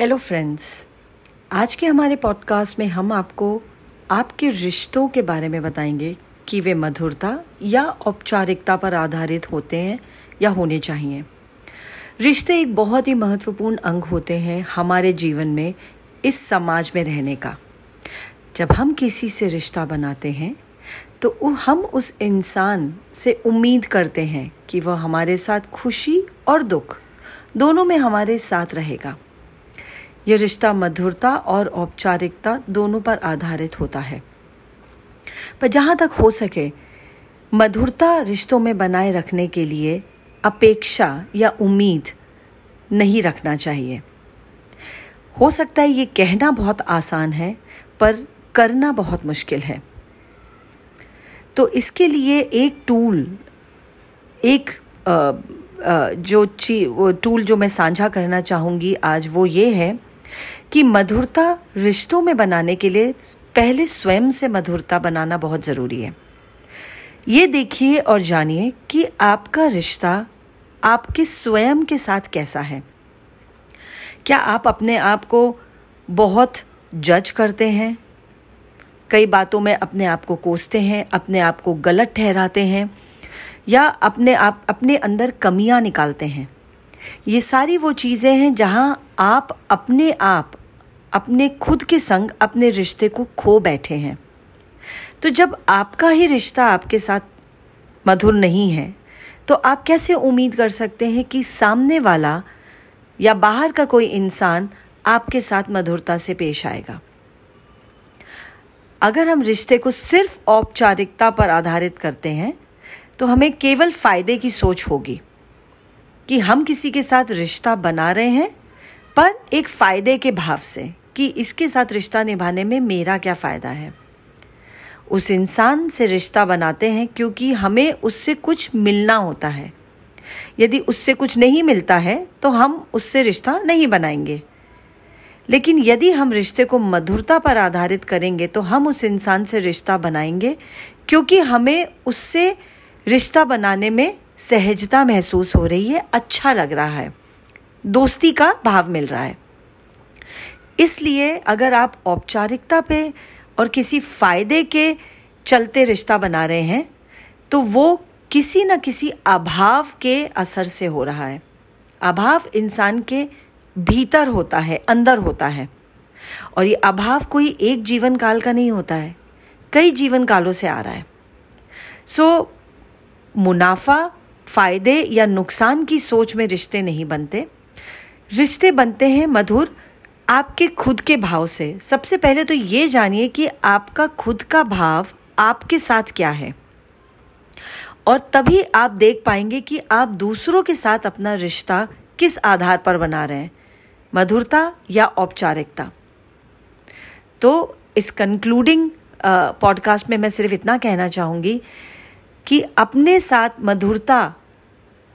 Hello friends आज के हमारे पॉडकास्ट में हम आपको आपके रिश्तों के बारे में बताएँगे कि वे मधुरता या औपचारिकता पर आधारित होते हैं या होने चाहिए। रिश्ते एक बहुत ही महत्वपूर्ण अंग होते हैं हमारे जीवन में, इस समाज में रहने का। जब हम किसी से रिश्ता बनाते हैं तो हम उस इंसान से उम्मीद करते हैं कि वह हमारे साथ खुशी और दुख दोनों में हमारे साथ रहेगा। यह रिश्ता मधुरता और औपचारिकता दोनों पर आधारित होता है। पर जहाँ तक हो सके मधुरता रिश्तों में बनाए रखने के लिए अपेक्षा या उम्मीद नहीं रखना चाहिए। हो सकता है ये कहना बहुत आसान है पर करना बहुत मुश्किल है। तो इसके लिए एक टूल एक आ, आ, जो ची वो टूल जो मैं साझा करना चाहूँगी आज वो ये है कि मधुरता रिश्तों में बनाने के लिए पहले स्वयं से मधुरता बनाना बहुत ज़रूरी है। ये देखिए और जानिए कि आपका रिश्ता आपके स्वयं के साथ कैसा है। क्या आप अपने आप को बहुत जज करते हैं? कई बातों में अपने आप को कोसते हैं, अपने आप को गलत ठहराते हैं, या अपने आप, अपने अंदर कमियाँ निकालते हैं। ये सारी वो चीज़ें हैं जहाँ आप अपने आप, अपने खुद के संग, अपने रिश्ते को खो बैठे हैं। तो जब आपका ही रिश्ता आपके साथ मधुर नहीं है तो आप कैसे उम्मीद कर सकते हैं कि सामने वाला या बाहर का कोई इंसान आपके साथ मधुरता से पेश आएगा? अगर हम रिश्ते को सिर्फ़ औपचारिकता पर आधारित करते हैं तो हमें केवल फ़ायदे की सोच होगी। कि हम किसी के साथ रिश्ता बना रहे हैं, पर एक फ़ायदे के भाव से कि इसके साथ रिश्ता निभाने में मेरा क्या फ़ायदा है। उस इंसान से रिश्ता बनाते हैं क्योंकि हमें उससे कुछ मिलना होता है। यदि उससे कुछ नहीं मिलता है तो हम उससे रिश्ता नहीं बनाएँगे। लेकिन यदि हम रिश्ते को मधुरता पर आधारित करेंगे तो हम उस इंसान से रिश्ता बनाएँगे, क्योंकि हमें उससे रिश्ता बनाने में सहजता महसूस हो रही है अच्छा लग रहा है। दोस्ती का भाव मिल रहा है। इसलिए अगर आप औपचारिकता पे और किसी फ़ायदे के चलते रिश्ता बना रहे हैं तो वो किसी न किसी अभाव के असर से हो रहा है। अभाव इंसान के भीतर होता है अंदर होता है। और ये अभाव कोई एक जीवन काल का नहीं होता है कई जीवन कालों से आ रहा है। सो so, मुनाफा फ़ायदे या नुकसान की सोच में रिश्ते नहीं बनते। रिश्ते बनते हैं, मधुर, आपके खुद के भाव से। सबसे पहले तो ये जानिए कि आपका खुद का भाव आपके साथ क्या है। और तभी आप देख पाएँगे कि आप दूसरों के साथ अपना रिश्ता किस आधार पर बना रहे हैं, मधुरता या औपचारिकता। तो इस कंक्लूडिंग पॉडकास्ट में मैं सिर्फ़ इतना कहना चाहूँगी कि अपने साथ मधुरता,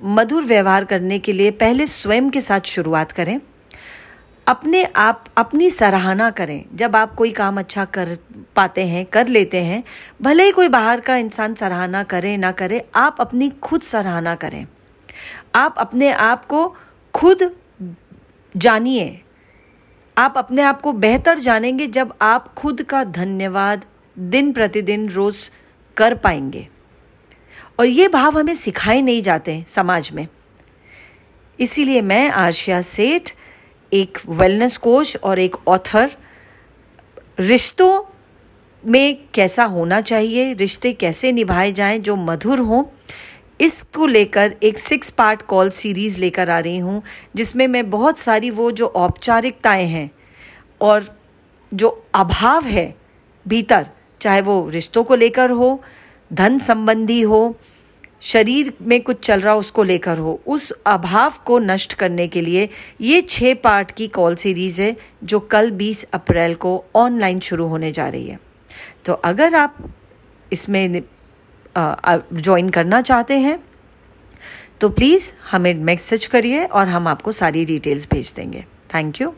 मधुर व्यवहार करने के लिए पहले स्वयं के साथ शुरुआत करें। अपने आप, अपनी सराहना करें। जब आप कोई काम अच्छा कर पाते हैं, कर लेते हैं, भले ही कोई बाहर का इंसान सराहना करे ना करे, आप अपनी खुद सराहना करें। आप अपने आप को खुद जानिए। आप अपने आप को बेहतर जानेंगे जब आप खुद का धन्यवाद दिन प्रतिदिन रोज कर पाएँगे। और ये भाव हमें सिखाए नहीं जाते समाज में। इसीलिए मैं आर्शिया सेठ, एक वेलनेस कोच और एक ऑथर रिश्तों में कैसा होना चाहिए, रिश्ते कैसे निभाए जाएँ, जो मधुर हों, इसको लेकर एक सिक्स पार्ट कॉल सीरीज़ लेकर आ रही हूँ, जिसमें मैं बहुत सारी वो जो औपचारिकताएँ हैं और जो अभाव है भीतर, चाहे वो रिश्तों को लेकर हो धन संबंधी हो, शरीर में कुछ चल रहा उसको लेकर हो, उस अभाव को नष्ट करने के लिए ये छः पार्ट की कॉल सीरीज़ है, जो कल 20 अप्रैल को ऑनलाइन शुरू होने जा रही है। तो अगर आप इसमें ज्वाइन करना चाहते हैं तो प्लीज़ हमें मैसेज करिए और हम आपको सारी डिटेल्स भेज देंगे। Thank you